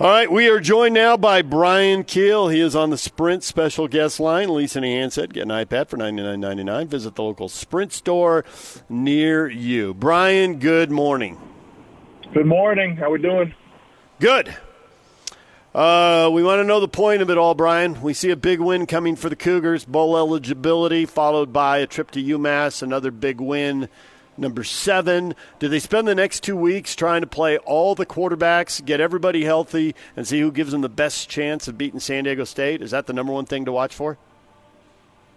All right, we are joined now by Bryan Kehl. He is on the Sprint special guest line. Lease any handset, get an iPad for ninety nine ninety nine. Visit the local Sprint store near you. Bryan, good morning. Good morning. How are we doing? Good. Uh, we want to know the point of it all, Bryan. We see a big win coming for the Cougars, bowl eligibility, followed by a trip to UMass, another big win. Number seven, do they spend the next two weeks trying to play all the quarterbacks, get everybody healthy, and see who gives them the best chance of beating San Diego State? Is that the number one thing to watch for?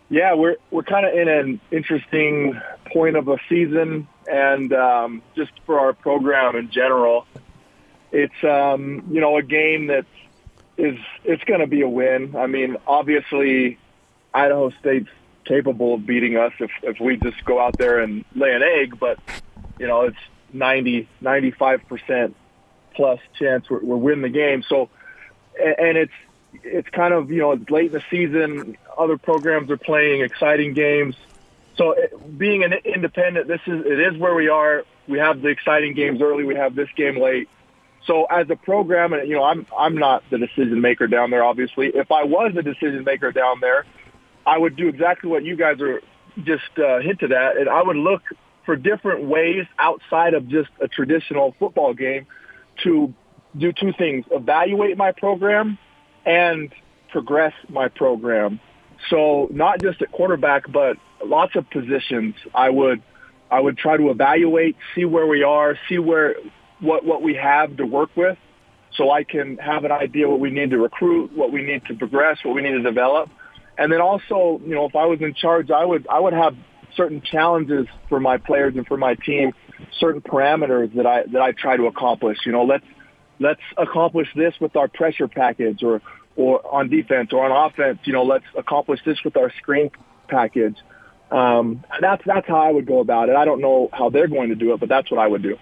Yeah, we're we're kind of in an interesting point of a season, and um, just for our program in general, it's um, you know a game that is it's going to be a win. I mean, obviously, Idaho State's capable of beating us if if we just go out there and lay an egg, but you know it's 90 95 percent plus chance we're, we're winning the game. So, and it's it's kind of you know late in the season. Other programs are playing exciting games. So, it, being an independent, this is it is where we are. We have the exciting games early. We have this game late. So, as a program, and you know, I'm I'm not the decision maker down there. Obviously, if I was the decision maker down there, I would do exactly what you guys are just uh, hinted at, and I would look for different ways outside of just a traditional football game to do two things: evaluate my program and progress my program. So not just at quarterback, but lots of positions. I would I would try to evaluate, see where we are, see where what what we have to work with, so I can have an idea what we need to recruit, what we need to progress, what we need to develop. And then also, you know, if I was in charge, I would I would have certain challenges for my players and for my team, certain parameters that I that I try to accomplish. You know, let's let's accomplish this with our pressure package or or on defense or on offense, you know, let's accomplish this with our screen package. Um, that's that's how I would go about it. I don't know how they're going to do it, but that's what I would do.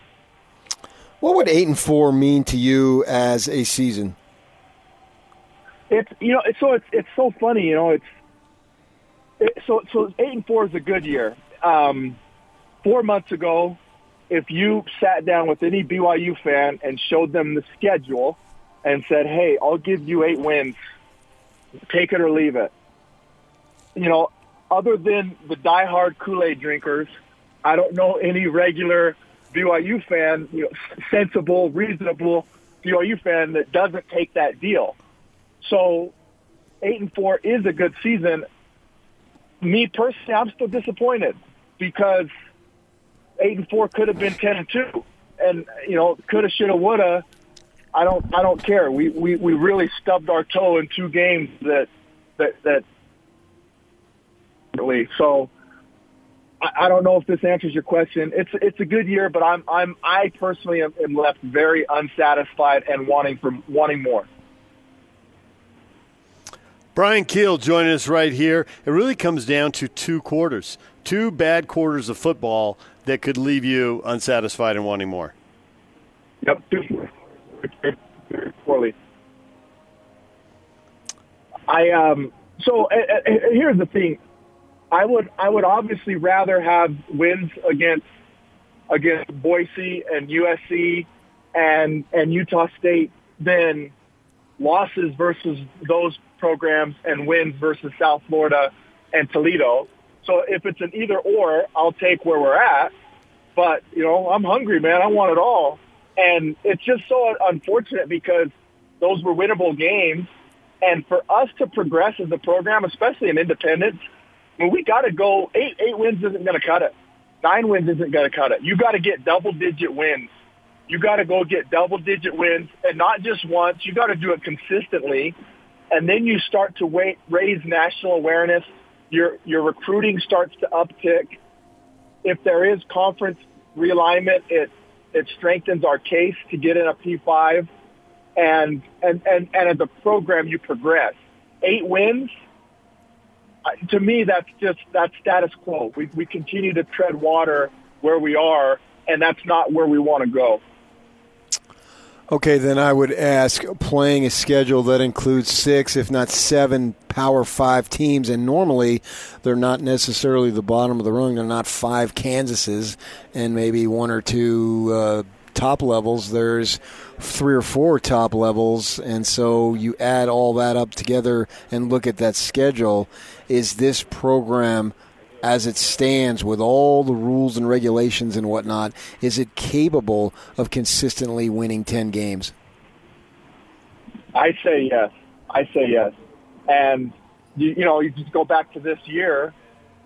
What would eight and four mean to you as a season? It's you know it's so it's it's so funny you know it's it, so so eight and four is a good year. Um, four months ago, if you sat down with any BYU fan and showed them the schedule and said, "Hey, I'll give you eight wins, take it or leave it," you know, other than the diehard Kool Aid drinkers, I don't know any regular BYU fan, you know, sensible, reasonable BYU fan that doesn't take that deal. So eight and four is a good season. Me personally, I'm still disappointed because eight and four could have been ten and two, and you know, coulda, shoulda, woulda. I don't, I don't care. We we we really stubbed our toe in two games that that that. Really, So, I, I don't know if this answers your question. It's it's a good year, but I'm I'm I personally am, am left very unsatisfied and wanting for wanting more. Bryan Kehl joining us right here. It really comes down to two quarters, two bad quarters of football that could leave you unsatisfied and wanting more. Yep, poorly. I um. So uh, uh, here's the thing. I would I would obviously rather have wins against against Boise and USC and and Utah State than losses versus those programs and wins versus South Florida and Toledo. So if it's an either or, I'll take where we're at. But, you know, I'm hungry, man. I want it all. And it's just so unfortunate because those were winnable games. And for us to progress as a program, especially in independence, mean, we got to go eight, eight wins isn't going to cut it. Nine wins isn't going to cut it. You got to get double digit wins. You got to go get double digit wins and not just once. You got to do it consistently and then you start to wait, raise national awareness. Your your recruiting starts to uptick. If there is conference realignment, it it strengthens our case to get in a P5, and and and and as a program, you progress. Eight wins. Uh, to me, that's just that's status quo. We we continue to tread water where we are, and that's not where we want to go. Okay, then I would ask playing a schedule that includes six, if not seven, Power Five teams, and normally they're not necessarily the bottom of the rung. They're not five Kansases and maybe one or two uh, top levels. There's three or four top levels, and so you add all that up together and look at that schedule. Is this program? As it stands with all the rules and regulations and whatnot, is it capable of consistently winning 10 games? I say yes. I say yes. And, you, you know, you just go back to this year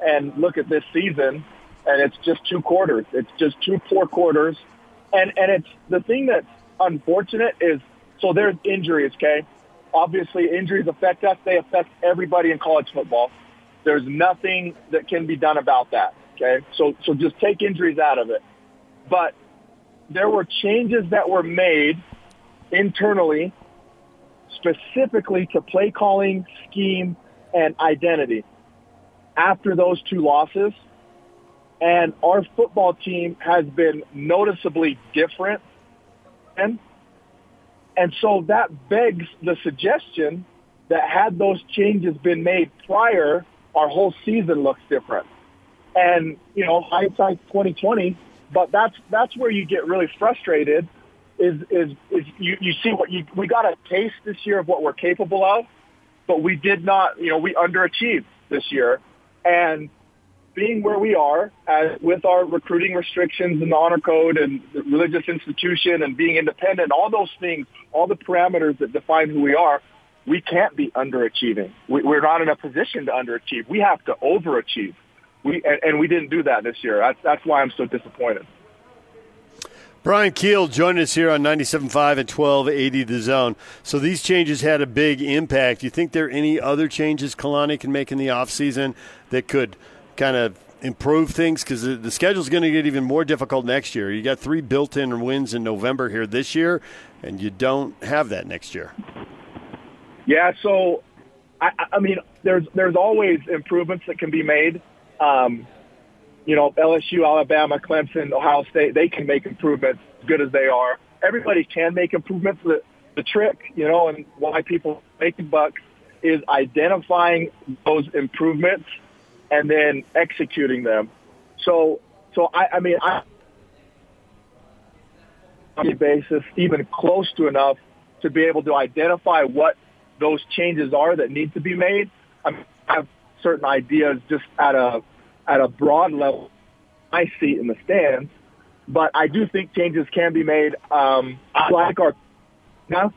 and look at this season, and it's just two quarters. It's just two poor quarters. And, and it's the thing that's unfortunate is so there's injuries, okay? Obviously, injuries affect us. They affect everybody in college football. There's nothing that can be done about that. Okay. So, so just take injuries out of it. But there were changes that were made internally specifically to play calling, scheme, and identity after those two losses. And our football team has been noticeably different. And, and so that begs the suggestion that had those changes been made prior, our whole season looks different. And you know, hindsight 2020, but that's that's where you get really frustrated. Is is is you you see what you we got a taste this year of what we're capable of, but we did not. You know, we underachieved this year, and being where we are as, with our recruiting restrictions and the honor code and the religious institution and being independent, all those things, all the parameters that define who we are, we can't be underachieving. We, we're not in a position to underachieve. We have to overachieve. We and, and we didn't do that this year. That's, that's why I'm so disappointed. Bryan Kehl joined us here on 97.5 and 1280 The Zone. So these changes had a big impact. Do you think there are any other changes Kalani can make in the offseason that could kind of improve things? Because the, schedule is going to get even more difficult next year. You got three built-in wins in November here this year, and you don't have that next year. Yeah, so I, I mean, there's there's always improvements that can be made. Um, you know, LSU, Alabama, Clemson, Ohio State, they can make improvements as good as they are. Everybody can make improvements. The, the trick, you know, and why people make the bucks is identifying those improvements and then executing them. So, so I, I mean, I basis even close to enough to be able to identify what those changes are that need to be made. I have certain ideas just at a at a broad level. I see in the stands, but I do think changes can be made. Um, I like our now.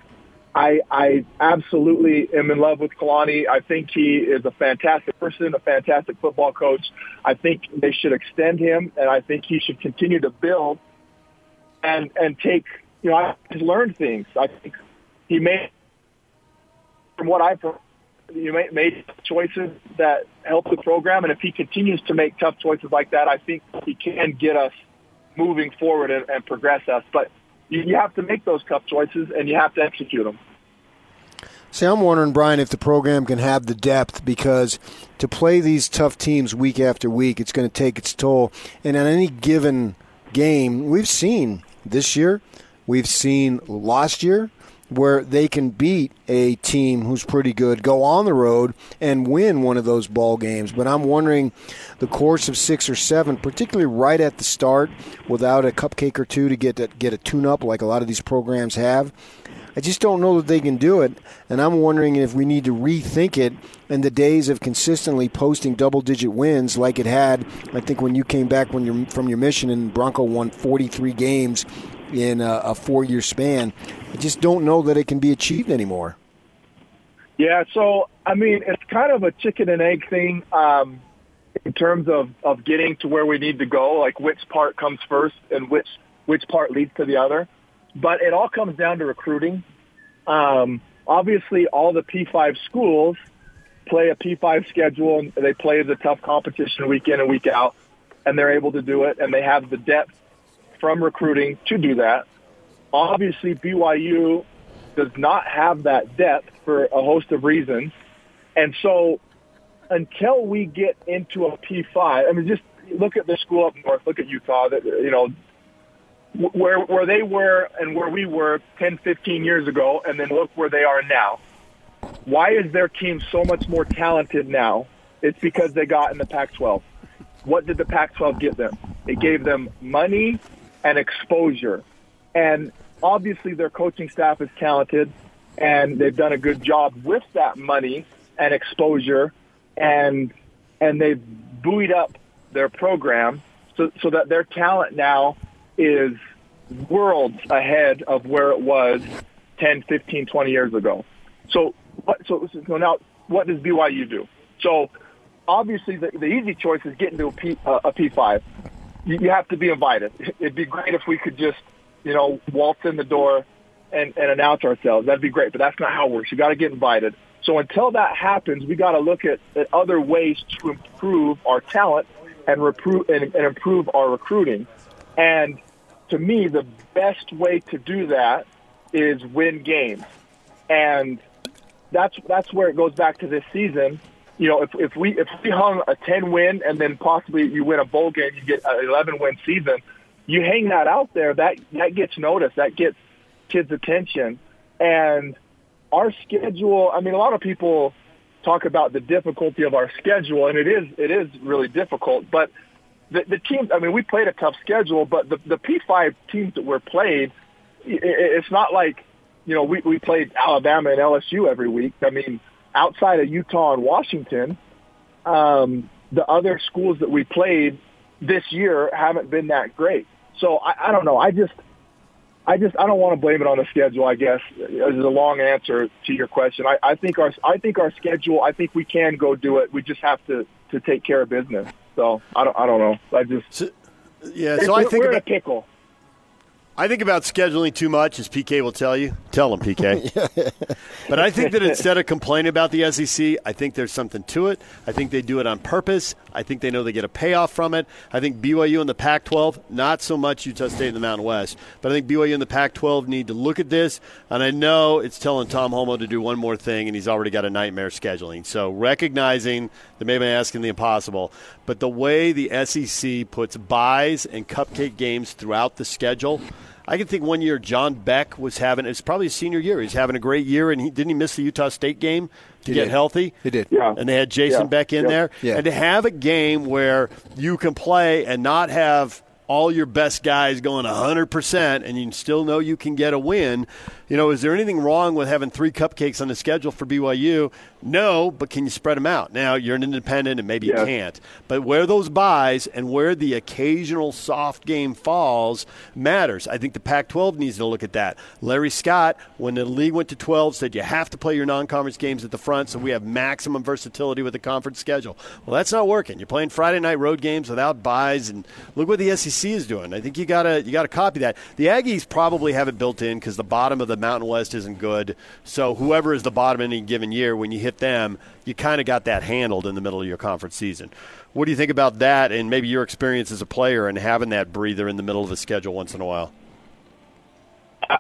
I, I absolutely am in love with Kalani. I think he is a fantastic person, a fantastic football coach. I think they should extend him, and I think he should continue to build and and take. You know, I've learned things. I think he made from what I've you made, choices that help the program, and if he continues to make tough choices like that, I think he can get us moving forward and, and progress us. But you, you have to make those tough choices, and you have to execute them. See, I'm wondering, Bryan, if the program can have the depth because to play these tough teams week after week, it's going to take its toll. And on any given game, we've seen this year, we've seen last year, where they can beat a team who's pretty good, go on the road and win one of those ball games. But I'm wondering the course of six or seven, particularly right at the start, without a cupcake or two to get a, get a tune up like a lot of these programs have. I just don't know that they can do it, and I'm wondering if we need to rethink it in the days of consistently posting double-digit wins like it had. I think when you came back when you're from your mission and Bronco won 43 games in a, a four year span. I just don't know that it can be achieved anymore. Yeah, so I mean, it's kind of a chicken and egg thing um, in terms of, of getting to where we need to go. Like which part comes first and which which part leads to the other. But it all comes down to recruiting. Um, obviously, all the P5 schools play a P5 schedule and they play the tough competition week in and week out, and they're able to do it, and they have the depth from recruiting to do that. Obviously, BYU does not have that depth for a host of reasons. And so until we get into a P5, I mean, just look at the school up north, look at Utah, that, you know, where, where they were and where we were 10, 15 years ago, and then look where they are now. Why is their team so much more talented now? It's because they got in the Pac-12. What did the Pac-12 give them? It gave them money and exposure. And obviously, their coaching staff is talented, and they've done a good job with that money and exposure, and and they've buoyed up their program so so that their talent now is worlds ahead of where it was 10, 15, 20 years ago. So what? So, so now, what does BYU do? So obviously, the, the easy choice is getting to a P uh, a P five. You, you have to be invited. It'd be great if we could just, you know, waltz in the door and, and announce ourselves. That'd be great, but that's not how it works. You got to get invited. So until that happens, we got to look at, at other ways to improve our talent and, repro- and, and improve our recruiting. And to me, the best way to do that is win games. And that's that's where it goes back to this season. You know, if if we if we hung a ten win and then possibly you win a bowl game, you get an eleven win season. You hang that out there, that that gets noticed, that gets kids' attention, and our schedule. I mean, a lot of people talk about the difficulty of our schedule, and it is it is really difficult. But the, the team, I mean, we played a tough schedule, but the the P five teams that were played, it, it's not like you know, we, we played Alabama and LSU every week. I mean, outside of Utah and Washington, um, the other schools that we played this year haven't been that great. So I, I don't know. I just, I just, I don't want to blame it on the schedule. I guess this is a long answer to your question. I, I think our, I think our schedule. I think we can go do it. We just have to to take care of business. So I don't, I don't know. I just, so, yeah. So I think we're about, in a pickle. I think about scheduling too much, as PK will tell you. Tell him, PK. but I think that instead of complaining about the SEC, I think there's something to it. I think they do it on purpose. I think they know they get a payoff from it. I think BYU and the Pac 12, not so much Utah State and the Mountain West, but I think BYU and the Pac 12 need to look at this. And I know it's telling Tom Holmoe to do one more thing, and he's already got a nightmare scheduling. So recognizing that maybe I'm asking the impossible, but the way the SEC puts buys and cupcake games throughout the schedule, I can think one year John Beck was having it's probably his senior year. He's having a great year, and he didn't he miss the Utah State game to He get did. healthy. He did. Yeah. And they had Jason Yeah. Beck in Yeah. there, Yeah. and to have a game where you can play and not have all your best guys going 100% and you still know you can get a win. You know, is there anything wrong with having three cupcakes on the schedule for BYU? No, but can you spread them out? Now, you're an independent and maybe you can't. But where those buys and where the occasional soft game falls matters. I think the Pac 12 needs to look at that. Larry Scott, when the league went to 12, said you have to play your non conference games at the front so we have maximum versatility with the conference schedule. Well, that's not working. You're playing Friday night road games without buys, and look what the SEC is doing. I think you gotta you gotta copy that. The Aggies probably have it built in because the bottom of the Mountain West isn't good. So whoever is the bottom in any given year, when you hit them, you kind of got that handled in the middle of your conference season. What do you think about that, and maybe your experience as a player and having that breather in the middle of the schedule once in a while?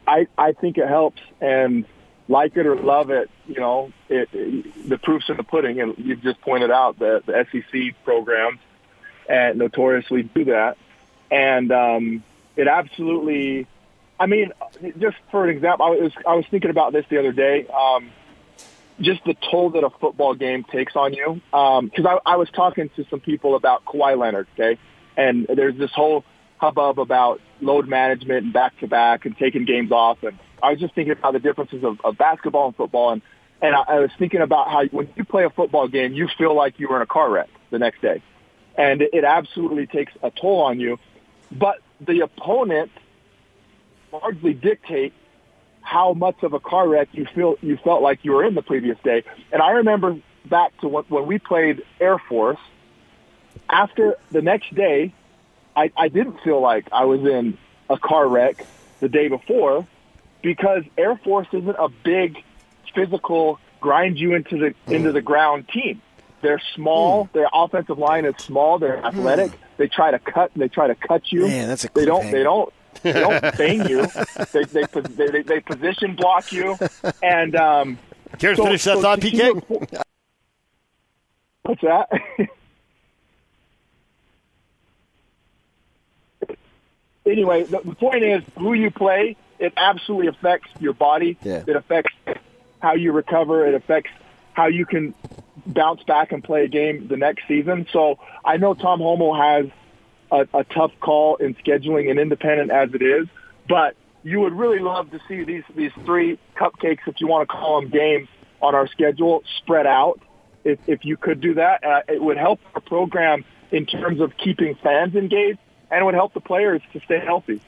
I, I think it helps, and like it or love it, you know, it, it, the proof's in the pudding. And you've just pointed out that the SEC programs and notoriously do that, and um, it absolutely. I mean, just for an example, I was I was thinking about this the other day. Um, just the toll that a football game takes on you. Because I, I was talking to some people about Kawhi Leonard, okay, and there's this whole hubbub about load management and back to back and taking games off. And I was just thinking about the differences of, of basketball and football. And, and I, I was thinking about how when you play a football game, you feel like you were in a car wreck the next day. And it, it absolutely takes a toll on you. But the opponent largely dictate how much of a car wreck you feel you felt like you were in the previous day. And I remember back to when, when we played Air Force. After the next day, I, I didn't feel like I was in a car wreck the day before because Air Force isn't a big physical grind you into the into the ground team. They're small. Their offensive line is small. They're athletic. They try to cut. They try to cut you. Man, that's a they don't. cliffhanger. They don't. They don't bang you. They they, they they they position block you. And um, Care to so- finish that so thought, PK? your po- What's that? anyway, the, the point is who you play. It absolutely affects your body. Yeah. It affects how you recover. It affects how you can bounce back and play a game the next season. So I know Tom Holmoe has a, a tough call in scheduling and independent as it is, but you would really love to see these these three cupcakes, if you want to call them games, on our schedule spread out. If if you could do that, uh, it would help our program in terms of keeping fans engaged, and it would help the players to stay healthy.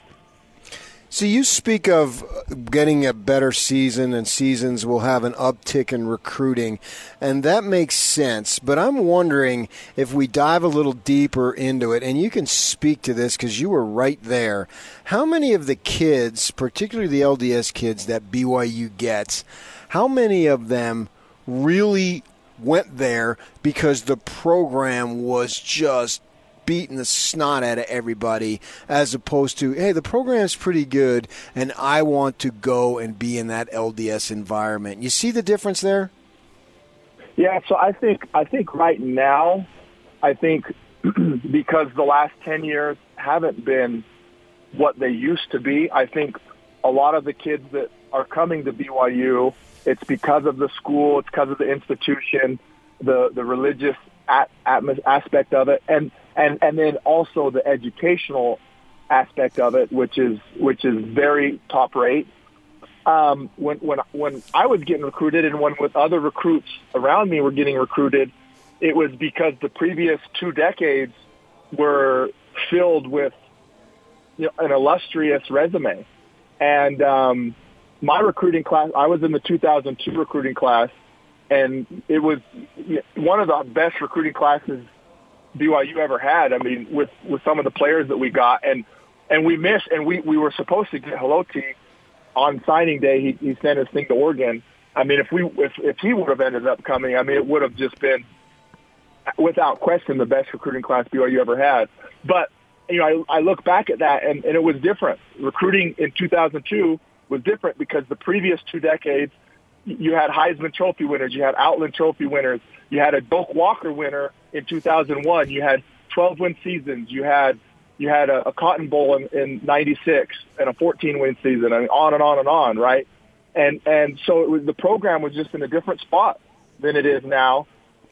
So you speak of getting a better season and seasons will have an uptick in recruiting, and that makes sense. But I'm wondering if we dive a little deeper into it, and you can speak to this because you were right there. How many of the kids, particularly the LDS kids that BYU gets, how many of them really went there because the program was just beating the snot out of everybody as opposed to hey the program's pretty good and i want to go and be in that lds environment. You see the difference there? Yeah so i think i think right now i think because the last 10 years haven't been what they used to be i think a lot of the kids that are coming to byu it's because of the school it's because of the institution the the religious at, aspect of it. And and and then also the educational aspect of it, which is which is very top rate. Um, when when when I was getting recruited, and when with other recruits around me were getting recruited, it was because the previous two decades were filled with you know, an illustrious resume, and um, my recruiting class. I was in the 2002 recruiting class, and it was one of the best recruiting classes BYU ever had. I mean, with with some of the players that we got, and and we missed, and we we were supposed to get Haloti on signing day. He he sent his thing to Oregon. I mean, if we if if he would have ended up coming, I mean, it would have just been without question the best recruiting class BYU ever had. But you know, I, I look back at that, and, and it was different. Recruiting in 2002 was different because the previous two decades, you had Heisman Trophy winners, you had Outland Trophy winners, you had a Doak Walker winner in 2001. You had 12 win seasons. You had you had a, a Cotton Bowl in, in '96 and a 14 win season, and on and on and on, right? And and so it was, the program was just in a different spot than it is now.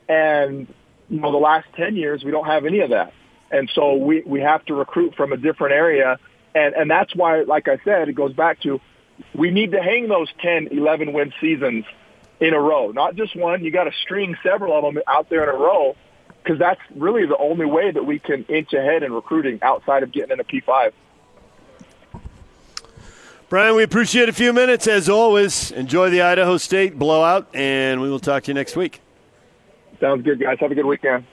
And you know, the last 10 years we don't have any of that, and so we we have to recruit from a different area, and and that's why, like I said, it goes back to we need to hang those 10, 11 win seasons in a row, not just one. You got to string several of them out there in a row because that's really the only way that we can inch ahead in recruiting outside of getting in a P5. Bryan, we appreciate a few minutes as always. Enjoy the Idaho State blowout, and we will talk to you next week. Sounds good, guys. Have a good weekend.